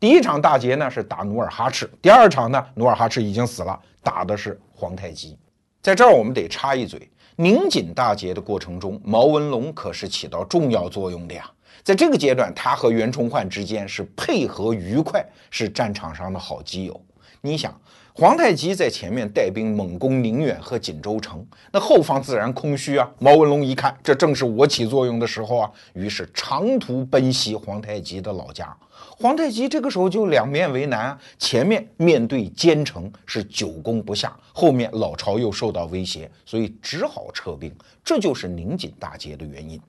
第一场大捷呢是打努尔哈赤，第二场呢努尔哈赤已经死了，打的是皇太极。在这儿我们得插一嘴，宁锦大捷的过程中，毛文龙可是起到重要作用的呀。在这个阶段，他和袁崇焕之间是配合愉快，是战场上的好基友。你想，皇太极在前面带兵猛攻宁远和锦州城，那后方自然空虚啊。毛文龙一看，这正是我起作用的时候啊，于是长途奔袭皇太极的老家。皇太极这个时候就两面为难啊，前面面对坚城是久攻不下，后面老巢又受到威胁，所以只好撤兵。这就是宁锦大捷的原因。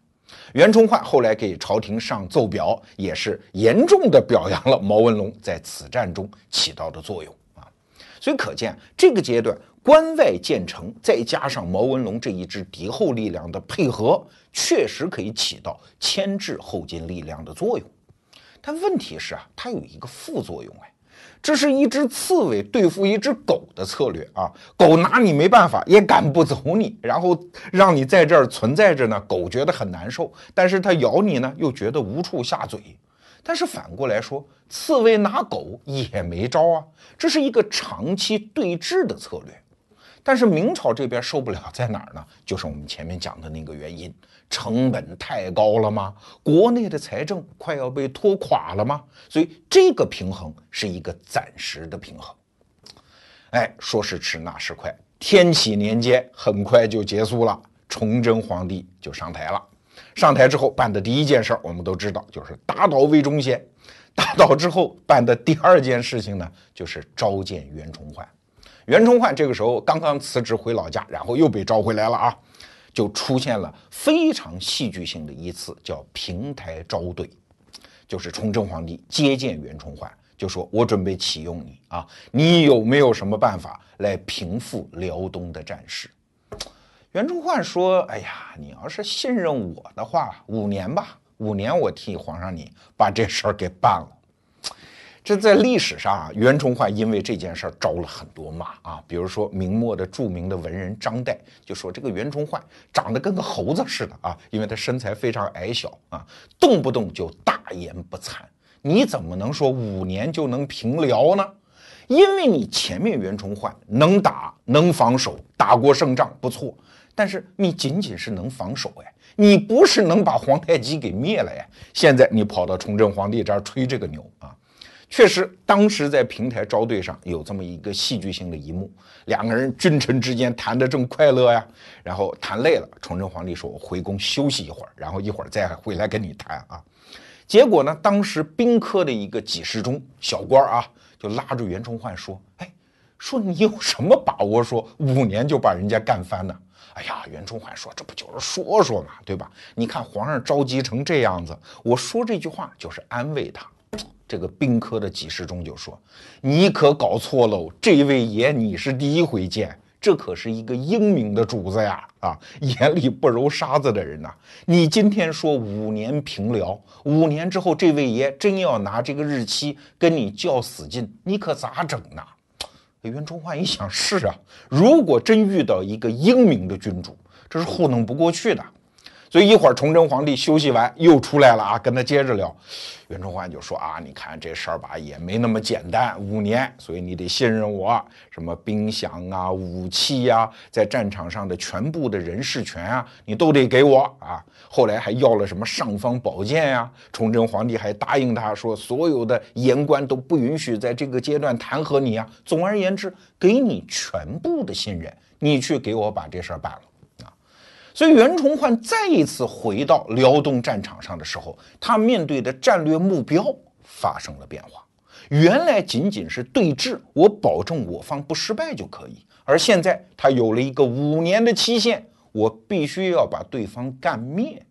袁崇焕后来给朝廷上奏表，也是严重的表扬了毛文龙在此战中起到的作用啊。所以可见这个阶段关外建成，再加上毛文龙这一支敌后力量的配合，确实可以起到牵制后金力量的作用。但问题是啊，它有一个副作用哎。这是一只刺猬对付一只狗的策略啊！狗拿你没办法，也赶不走你，然后让你在这儿存在着呢。狗觉得很难受，但是它咬你呢，又觉得无处下嘴。但是反过来说，刺猬拿狗也没招啊！这是一个长期对峙的策略。但是明朝这边受不了在哪儿呢？就是我们前面讲的那个原因。成本太高了吗？国内的财政快要被拖垮了吗？所以这个平衡是一个暂时的平衡。哎，说时迟，那时快，天启年间很快就结束了，崇祯皇帝就上台了。上台之后办的第一件事儿，我们都知道，就是打倒魏忠贤。打倒之后办的第二件事情呢，就是召见袁崇焕。袁崇焕这个时候刚刚辞职回老家，然后又被召回来了啊。就出现了非常戏剧性的一次，叫平台招对，就是崇祯皇帝接见袁崇焕，就说：“我准备启用你啊，你有没有什么办法来平复辽东的战事？”袁崇焕说：“哎呀，你要是信任我的话，五年吧，五年我替皇上你把这事儿给办了。”这在历史上啊，袁崇焕因为这件事儿招了很多骂啊。比如说明末的著名的文人张岱就说：“这个袁崇焕长得跟个猴子似的啊，因为他身材非常矮小啊，动不动就大言不惭。你怎么能说五年就能平辽呢？因为你前面袁崇焕能打能防守，打过胜仗不错，但是你仅仅是能防守哎，你不是能把皇太极给灭了呀。现在你跑到崇祯皇帝这儿吹这个牛啊。”确实，当时在平台招对上有这么一个戏剧性的一幕，两个人君臣之间谈得正快乐呀，然后谈累了，崇祯皇帝说：“我回宫休息一会儿，然后一会儿再回来跟你谈啊。”结果呢，当时兵科的一个给事中小官啊，就拉住袁崇焕说：“哎，说你有什么把握说五年就把人家干翻呢？”哎呀，袁崇焕说：“这不就是说说嘛，对吧？你看皇上着急成这样子，我说这句话就是安慰他。”这个宾客的几十中就说：“你可搞错喽，这位爷你是第一回见，这可是一个英明的主子呀！啊，眼里不揉沙子的人呐！你今天说五年平辽，五年之后这位爷真要拿这个日期跟你较死劲，你可咋整呢？”袁崇焕一想：是啊，如果真遇到一个英明的君主，这是糊弄不过去的。所以一会儿崇祯皇帝休息完又出来了啊，跟他接着聊。袁崇焕就说啊，你看这事儿吧，也没那么简单，五年，所以你得信任我。什么兵饷啊、武器呀，在战场上的全部的人事权啊，你都得给我啊。后来还要了什么尚方宝剑呀？崇祯皇帝还答应他说，所有的言官都不允许在这个阶段弹劾你啊。总而言之，给你全部的信任，你去给我把这事儿办了。所以袁崇焕再一次回到辽东战场上的时候，他面对的战略目标发生了变化。原来仅仅是对峙，我保证我方不失败就可以，而现在他有了一个五年的期限，我必须要把对方干灭。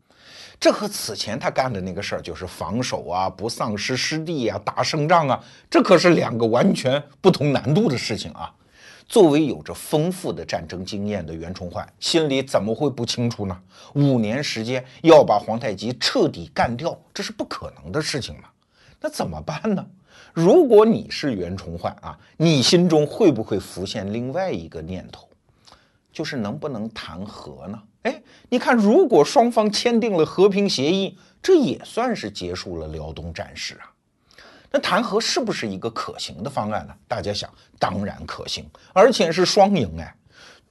这和此前他干的那个事儿，就是防守啊，不丧失失地啊，打胜仗啊，这可是两个完全不同难度的事情啊。作为有着丰富的战争经验的袁崇焕，心里怎么会不清楚呢？五年时间要把皇太极彻底干掉，这是不可能的事情嘛？那怎么办呢？如果你是袁崇焕啊，你心中会不会浮现另外一个念头，就是能不能谈和呢？哎，你看，如果双方签订了和平协议，这也算是结束了辽东战事啊。那弹劾是不是一个可行的方案呢？大家想，当然可行，而且是双赢哎。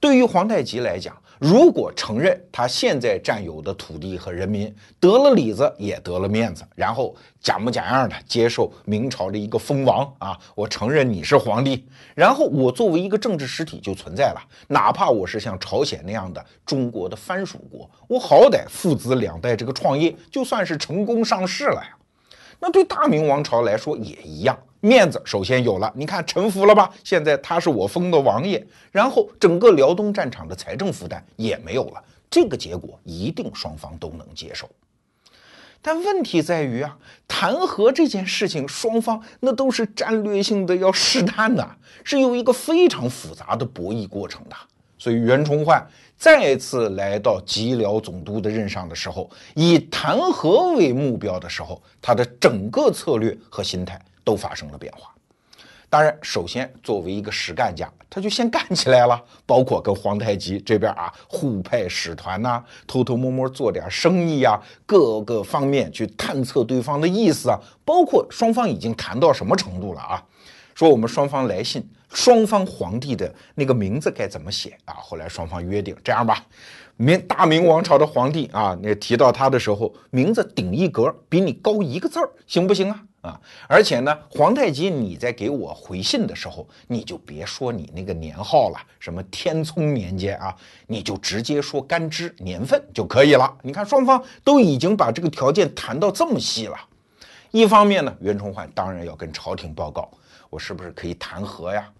对于皇太极来讲，如果承认他现在占有的土地和人民得了里子，也得了面子，然后假模假样的接受明朝的一个封王啊，我承认你是皇帝，然后我作为一个政治实体就存在了，哪怕我是像朝鲜那样的中国的藩属国，我好歹父子两代这个创业就算是成功上市了呀。那对大明王朝来说也一样。面子首先有了，你看臣服了吧？现在他是我封的王爷，然后整个辽东战场的财政负担也没有了，这个结果一定双方都能接受。但问题在于啊，弹劾这件事情，双方那都是战略性的要试探的，是有一个非常复杂的博弈过程的。所以袁崇焕再次来到吉辽总督的任上的时候，以弹劾为目标的时候，他的整个策略和心态。都发生了变化。当然，首先作为一个实干家，他就先干起来了，包括跟皇太极这边啊互派使团呐，偷偷摸摸做点生意啊，各个方面去探测对方的意思啊，包括双方已经谈到什么程度了啊？说我们双方来信，双方皇帝的那个名字该怎么写啊？后来双方约定这样吧，明大明王朝的皇帝啊，那提到他的时候，名字顶一格，比你高一个字儿，行不行啊？啊，而且呢，皇太极，你在给我回信的时候，你就别说你那个年号了，什么天聪年间啊，你就直接说干支年份就可以了。你看，双方都已经把这个条件谈到这么细了。一方面呢，袁崇焕当然要跟朝廷报告，我是不是可以弹劾呀？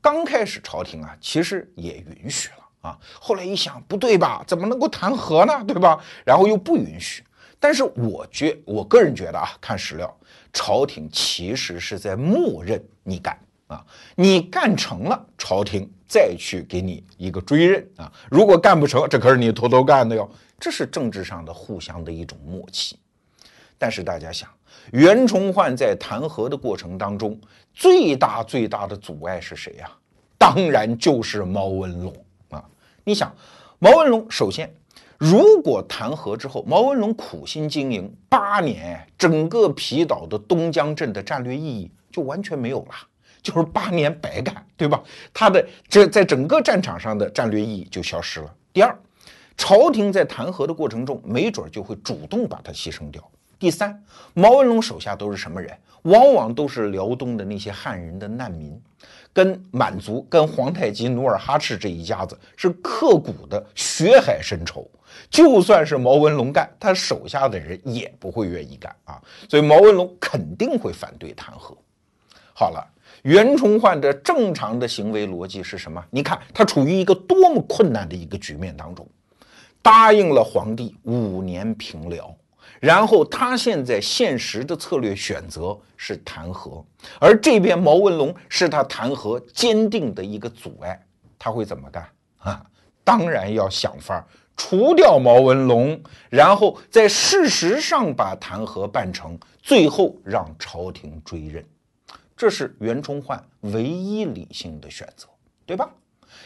刚开始朝廷啊，其实也允许了啊，后来一想，不对吧？怎么能够弹劾呢？对吧？然后又不允许。但是我觉，我个人觉得啊，看史料。朝廷其实是在默认你干啊，你干成了，朝廷再去给你一个追认啊。如果干不成，这可是你偷偷干的哟。这是政治上的互相的一种默契。但是大家想，袁崇焕在弹劾的过程当中，最大最大的阻碍是谁呀？当然就是毛文龙啊。你想，毛文龙首先。如果弹劾之后，毛文龙苦心经营八年，整个皮岛的东江镇的战略意义就完全没有了，就是八年白干，对吧？他的这在整个战场上的战略意义就消失了。第二，朝廷在弹劾的过程中，没准就会主动把他牺牲掉。第三，毛文龙手下都是什么人？往往都是辽东的那些汉人的难民。跟满族、跟皇太极、努尔哈赤这一家子是刻骨的血海深仇，就算是毛文龙干，他手下的人也不会愿意干啊，所以毛文龙肯定会反对弹劾。好了，袁崇焕的正常的行为逻辑是什么？你看他处于一个多么困难的一个局面当中，答应了皇帝五年平辽。然后他现在现实的策略选择是弹劾，而这边毛文龙是他弹劾坚定的一个阻碍，他会怎么干啊？当然要想法除掉毛文龙，然后在事实上把弹劾办成，最后让朝廷追认，这是袁崇焕唯一理性的选择，对吧？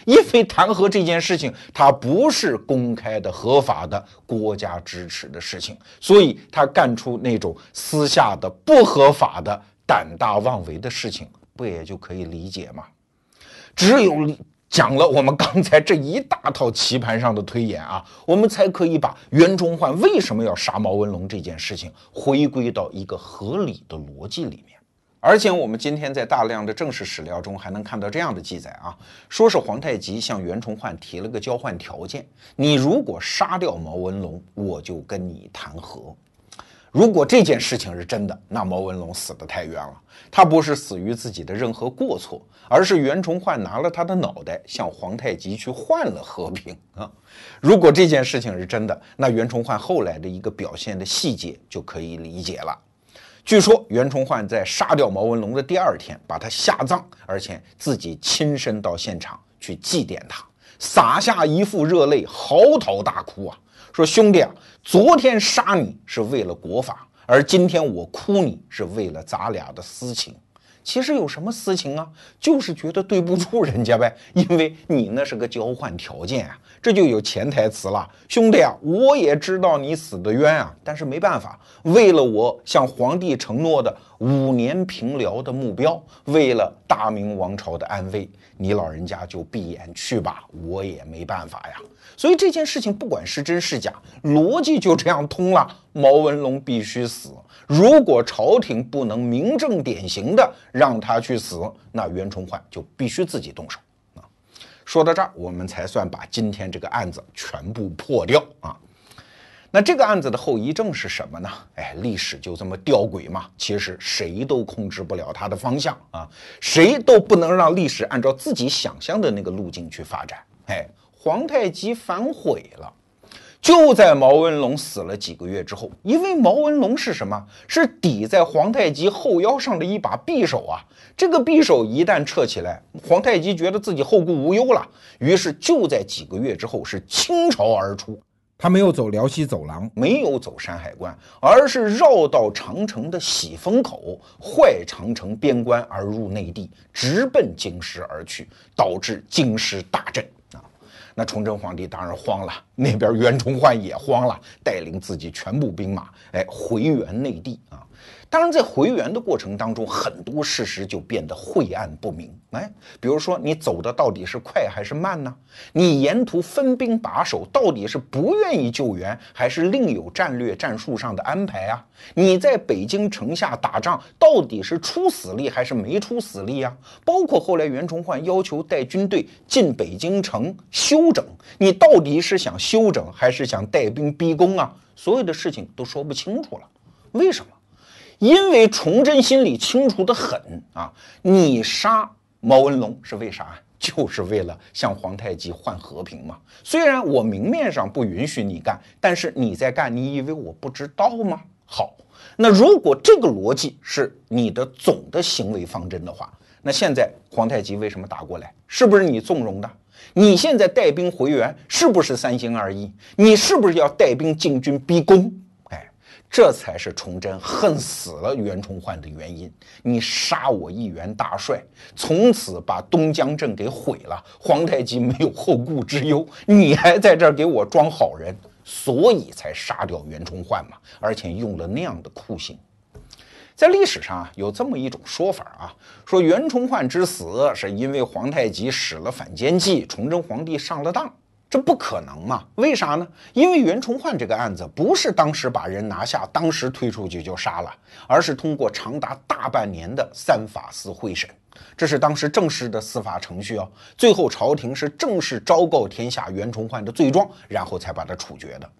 因为弹劾这件事情，它不是公开的、合法的、国家支持的事情，所以他干出那种私下的、不合法的、胆大妄为的事情，不也就可以理解吗？只有讲了我们刚才这一大套棋盘上的推演啊，我们才可以把袁崇焕为什么要杀毛文龙这件事情回归到一个合理的逻辑里面。而且我们今天在大量的正史史料中还能看到这样的记载啊，说是皇太极向袁崇焕提了个交换条件：你如果杀掉毛文龙，我就跟你谈和。如果这件事情是真的，那毛文龙死得太冤了。他不是死于自己的任何过错，而是袁崇焕拿了他的脑袋向皇太极去换了和平啊。如果这件事情是真的，那袁崇焕后来的一个表现的细节就可以理解了。据说袁崇焕在杀掉毛文龙的第二天，把他下葬，而且自己亲身到现场去祭奠他，洒下一副热泪，嚎啕大哭啊！说兄弟啊，昨天杀你是为了国法，而今天我哭你是为了咱俩的私情。其实有什么私情啊？就是觉得对不住人家呗，因为你那是个交换条件啊，这就有潜台词了。兄弟啊，我也知道你死的冤啊，但是没办法，为了我向皇帝承诺的五年平辽的目标，为了大明王朝的安危，你老人家就闭眼去吧，我也没办法呀。所以这件事情不管是真是假，逻辑就这样通了。毛文龙必须死。如果朝廷不能明正典刑的让他去死，那袁崇焕就必须自己动手啊。说到这儿，我们才算把今天这个案子全部破掉啊。那这个案子的后遗症是什么呢？哎，历史就这么吊诡嘛。其实谁都控制不了它的方向啊，谁都不能让历史按照自己想象的那个路径去发展。哎，皇太极反悔了，就在毛文龙死了几个月之后，因为毛文龙是什么？是抵在皇太极后腰上的一把匕首啊。这个匕首一旦撤起来，皇太极觉得自己后顾无忧了，于是就在几个月之后是倾巢而出。他没有走辽西走廊，没有走山海关，而是绕到长城的喜峰口，坏长城边关而入内地，直奔京师而去，导致京师大震啊！那崇祯皇帝当然慌了，那边袁崇焕也慌了，带领自己全部兵马，哎，回援内地啊！当然，在回援的过程当中，很多事实就变得晦暗不明。哎，比如说，你走的到底是快还是慢呢？你沿途分兵把守，到底是不愿意救援，还是另有战略战术上的安排啊？你在北京城下打仗，到底是出死力还是没出死力啊？包括后来袁崇焕要求带军队进北京城休整，你到底是想休整还是想带兵逼宫啊？所有的事情都说不清楚了。为什么？因为崇祯心里清楚的很啊，你杀毛文龙是为啥？就是为了向皇太极换和平嘛。虽然我明面上不允许你干，但是你在干，你以为我不知道吗？好，那如果这个逻辑是你的总的行为方针的话，那现在皇太极为什么打过来？是不是你纵容的？你现在带兵回援，是不是三心二意？你是不是要带兵进军逼宫？这才是崇祯恨死了袁崇焕的原因。你杀我一员大帅，从此把东江镇给毁了，皇太极没有后顾之忧，你还在这儿给我装好人，所以才杀掉袁崇焕嘛，而且用了那样的酷刑。在历史上啊，有这么一种说法啊，说袁崇焕之死是因为皇太极使了反间计，崇祯皇帝上了当。这不可能嘛？为啥呢？因为袁崇焕这个案子不是当时把人拿下，当时推出去就杀了，而是通过长达大半年的三法司会审，这是当时正式的司法程序哦。最后朝廷是正式昭告天下袁崇焕的罪状，然后才把他处决的。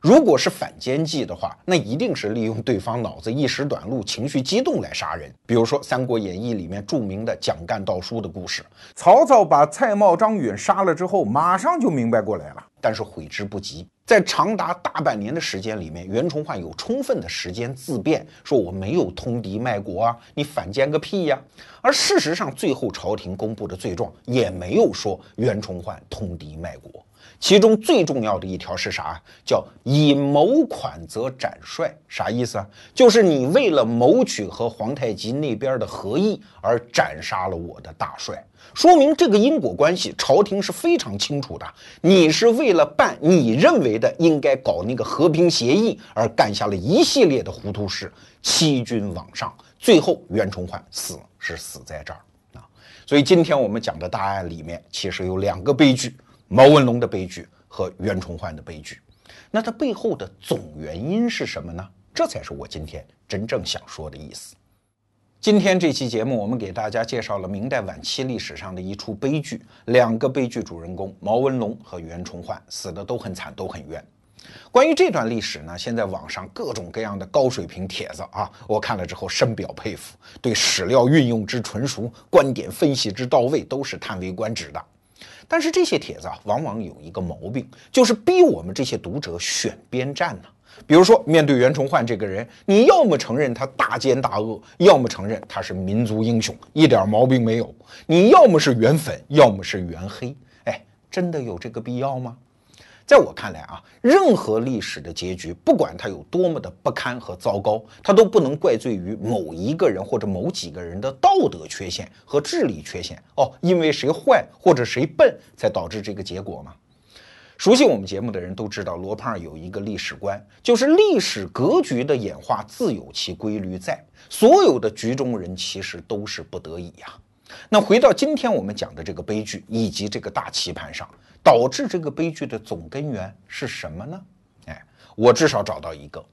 如果是反间计的话，那一定是利用对方脑子一时短路、情绪激动来杀人。比如说《三国演义》里面著名的蒋干盗书的故事，曹操把蔡瑁、张允杀了之后，马上就明白过来了，但是悔之不及。在长达大半年的时间里面，袁崇焕有充分的时间自辩，说我没有通敌卖国啊，你反间个屁呀！而事实上，最后朝廷公布的罪状也没有说袁崇焕通敌卖国。其中最重要的一条是啥？叫以谋款则斩帅，啥意思啊？就是你为了谋取和皇太极那边的合议而斩杀了我的大帅，说明这个因果关系朝廷是非常清楚的。你是为了办你认为的应该搞那个和平协议而干下了一系列的糊涂事，欺君罔上，最后袁崇焕死是死在这儿啊。所以今天我们讲的大案里面，其实有两个悲剧。毛文龙的悲剧和袁崇焕的悲剧，那它背后的总原因是什么呢？这才是我今天真正想说的意思。今天这期节目，我们给大家介绍了明代晚期历史上的一出悲剧，两个悲剧主人公毛文龙和袁崇焕死的都很惨，都很冤。关于这段历史呢，现在网上各种各样的高水平帖子啊，我看了之后深表佩服，对史料运用之纯熟，观点分析之到位，都是叹为观止的。但是这些帖子啊，往往有一个毛病，就是逼我们这些读者选边站呢。比如说，面对袁崇焕这个人，你要么承认他大奸大恶，要么承认他是民族英雄，一点毛病没有。你要么是袁粉，要么是袁黑。哎，真的有这个必要吗？在我看来啊，任何历史的结局，不管它有多么的不堪和糟糕，它都不能怪罪于某一个人或者某几个人的道德缺陷和智力缺陷哦，因为谁坏或者谁笨才导致这个结果吗？熟悉我们节目的人都知道，罗胖有一个历史观，就是历史格局的演化自有其规律在，所有的局中人其实都是不得已呀。那回到今天我们讲的这个悲剧以及这个大棋盘上，导致这个悲剧的总根源是什么呢？哎，我至少找到一个，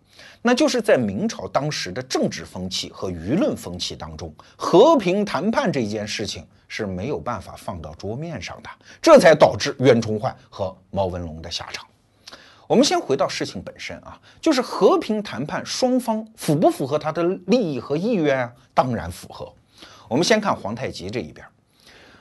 那就是在明朝当时的政治风气和舆论风气当中，和平谈判这件事情是没有办法放到桌面上的，这才导致袁崇焕和毛文龙的下场。我们先回到事情本身啊，就是和平谈判双方符不符合他的利益和意愿啊？当然符合。我们先看皇太极这一边，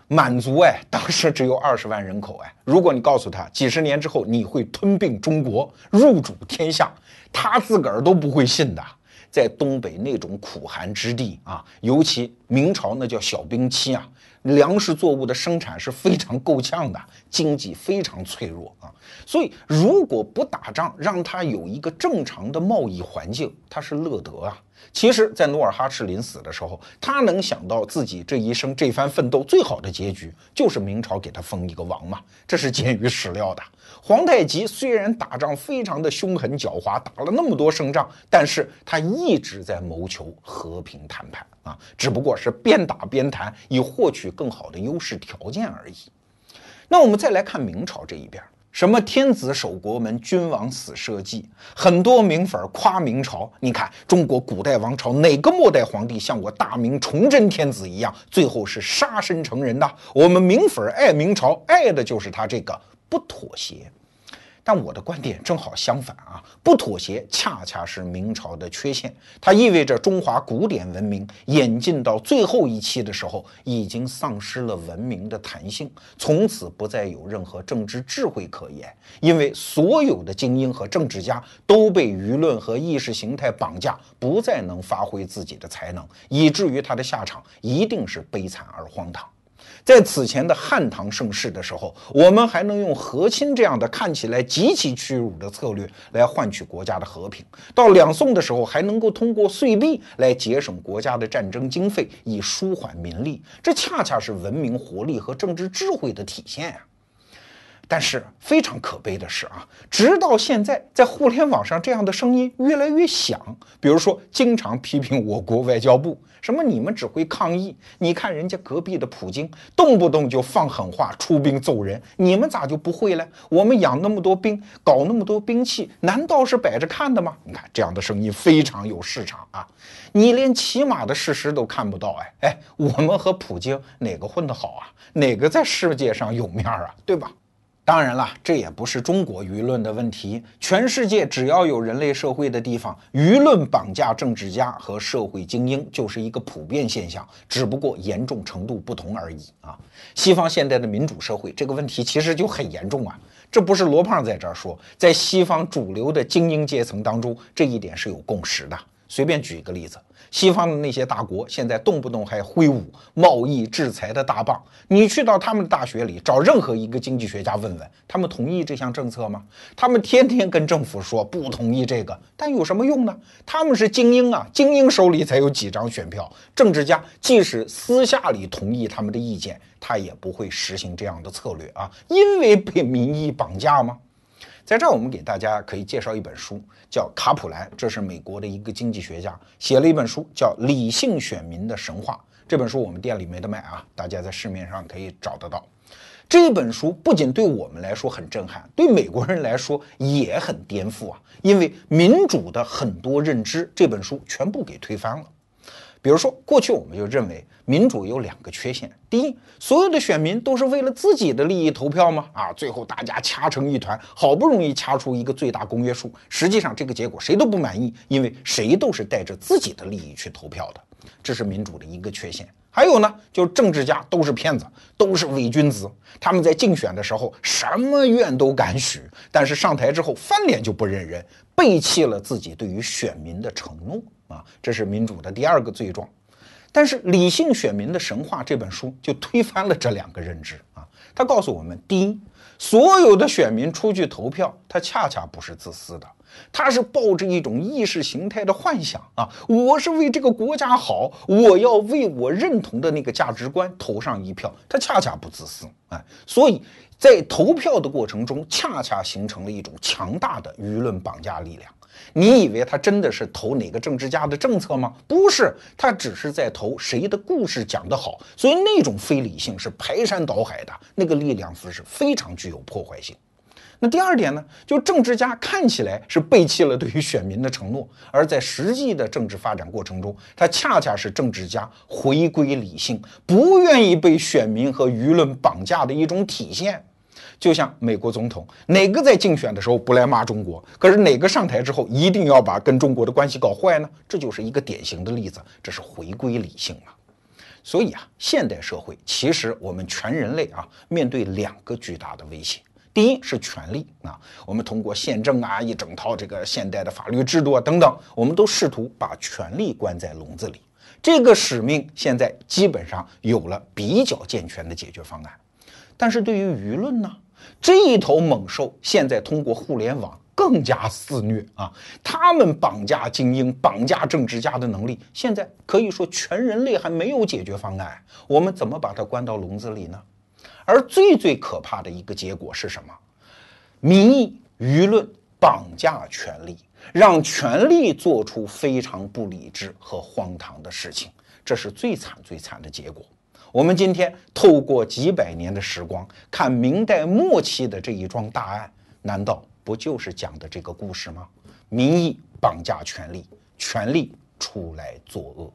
满族哎，当时只有二十万人口哎，如果你告诉他几十年之后你会吞并中国，入主天下，他自个儿都不会信的。在东北那种苦寒之地啊，尤其明朝那叫小冰期啊，粮食作物的生产是非常够呛的，经济非常脆弱啊。所以如果不打仗，让他有一个正常的贸易环境，他是乐得啊。其实，在努尔哈赤临死的时候，他能想到自己这一生这番奋斗最好的结局，就是明朝给他封一个王嘛，这是鉴于史料的。皇太极虽然打仗非常的凶狠狡猾，打了那么多胜仗，但是他一直在谋求和平谈判啊，只不过是边打边谈，以获取更好的优势条件而已。那我们再来看明朝这一边。什么天子守国门，君王死社稷，很多名粉儿夸明朝。你看中国古代王朝哪个末代皇帝像我大明崇祯天子一样，最后是杀身成仁的？我们名粉儿爱明朝，爱的就是他这个不妥协。但我的观点正好相反啊！不妥协恰恰是明朝的缺陷，它意味着中华古典文明演进到最后一期的时候，已经丧失了文明的弹性，从此不再有任何政治智慧可言，因为所有的精英和政治家都被舆论和意识形态绑架，不再能发挥自己的才能，以至于他的下场一定是悲惨而荒唐。在此前的汉唐盛世的时候，我们还能用和亲这样的看起来极其屈辱的策略来换取国家的和平；到两宋的时候，还能够通过岁币来节省国家的战争经费，以舒缓民力。这恰恰是文明活力和政治智慧的体现呀。但是非常可悲的是啊，直到现在，在互联网上这样的声音越来越响。比如说，经常批评我国外交部，什么你们只会抗议，你看人家隔壁的普京，动不动就放狠话，出兵揍人，你们咋就不会呢？我们养那么多兵，搞那么多兵器，难道是摆着看的吗？你看这样的声音非常有市场啊！你连起码的事实都看不到，哎哎，我们和普京哪个混得好啊？哪个在世界上有面儿啊？对吧？当然了，这也不是中国舆论的问题。全世界只要有人类社会的地方，舆论绑架政治家和社会精英就是一个普遍现象，只不过严重程度不同而已啊。西方现代的民主社会这个问题其实就很严重啊，这不是罗胖在这儿说，在西方主流的精英阶层当中，这一点是有共识的。随便举一个例子。西方的那些大国现在动不动还挥舞贸易制裁的大棒，你去到他们的大学里找任何一个经济学家问问，他们同意这项政策吗？他们天天跟政府说不同意这个，但有什么用呢？他们是精英啊，精英手里才有几张选票。政治家即使私下里同意他们的意见，他也不会实行这样的策略啊，因为被民意绑架吗？在这儿，我们给大家可以介绍一本书，叫卡普兰，这是美国的一个经济学家写了一本书，叫《理性选民的神话》。这本书我们店里没得卖啊，大家在市面上可以找得到。这本书不仅对我们来说很震撼，对美国人来说也很颠覆啊，因为民主的很多认知，这本书全部给推翻了。比如说，过去我们就认为民主有两个缺陷：第一，所有的选民都是为了自己的利益投票吗？啊，最后大家掐成一团，好不容易掐出一个最大公约数，实际上这个结果谁都不满意，因为谁都是带着自己的利益去投票的，这是民主的一个缺陷。还有呢，就政治家都是骗子，都是伪君子，他们在竞选的时候什么愿都敢许，但是上台之后翻脸就不认人，背弃了自己对于选民的承诺。啊，这是民主的第二个罪状，但是《理性选民的神话》这本书就推翻了这两个认知啊。他告诉我们，第一，所有的选民出去投票，他恰恰不是自私的，他是抱着一种意识形态的幻想啊，我是为这个国家好，我要为我认同的那个价值观投上一票，他恰恰不自私啊。所以在投票的过程中，恰恰形成了一种强大的舆论绑架力量。你以为他真的是投哪个政治家的政策吗？不是，他只是在投谁的故事讲得好。所以那种非理性是排山倒海的，那个力量是非常具有破坏性。那第二点呢，就政治家看起来是背弃了对于选民的承诺，而在实际的政治发展过程中，他恰恰是政治家回归理性，不愿意被选民和舆论绑架的一种体现。就像美国总统，哪个在竞选的时候不来骂中国？可是哪个上台之后一定要把跟中国的关系搞坏呢？这就是一个典型的例子，这是回归理性嘛。所以啊，现代社会其实我们全人类啊，面对两个巨大的威胁。第一是权力啊，我们通过宪政啊一整套这个现代的法律制度啊等等，我们都试图把权力关在笼子里。这个使命现在基本上有了比较健全的解决方案。但是对于舆论呢，这一头猛兽现在通过互联网更加肆虐啊，他们绑架精英、绑架政治家的能力，现在可以说全人类还没有解决方案。我们怎么把它关到笼子里呢？而最最可怕的一个结果是什么？民意、舆论绑架权力，让权力做出非常不理智和荒唐的事情，这是最惨最惨的结果。我们今天透过几百年的时光，看明代末期的这一桩大案，难道不就是讲的这个故事吗？民意绑架权力，权力出来作恶。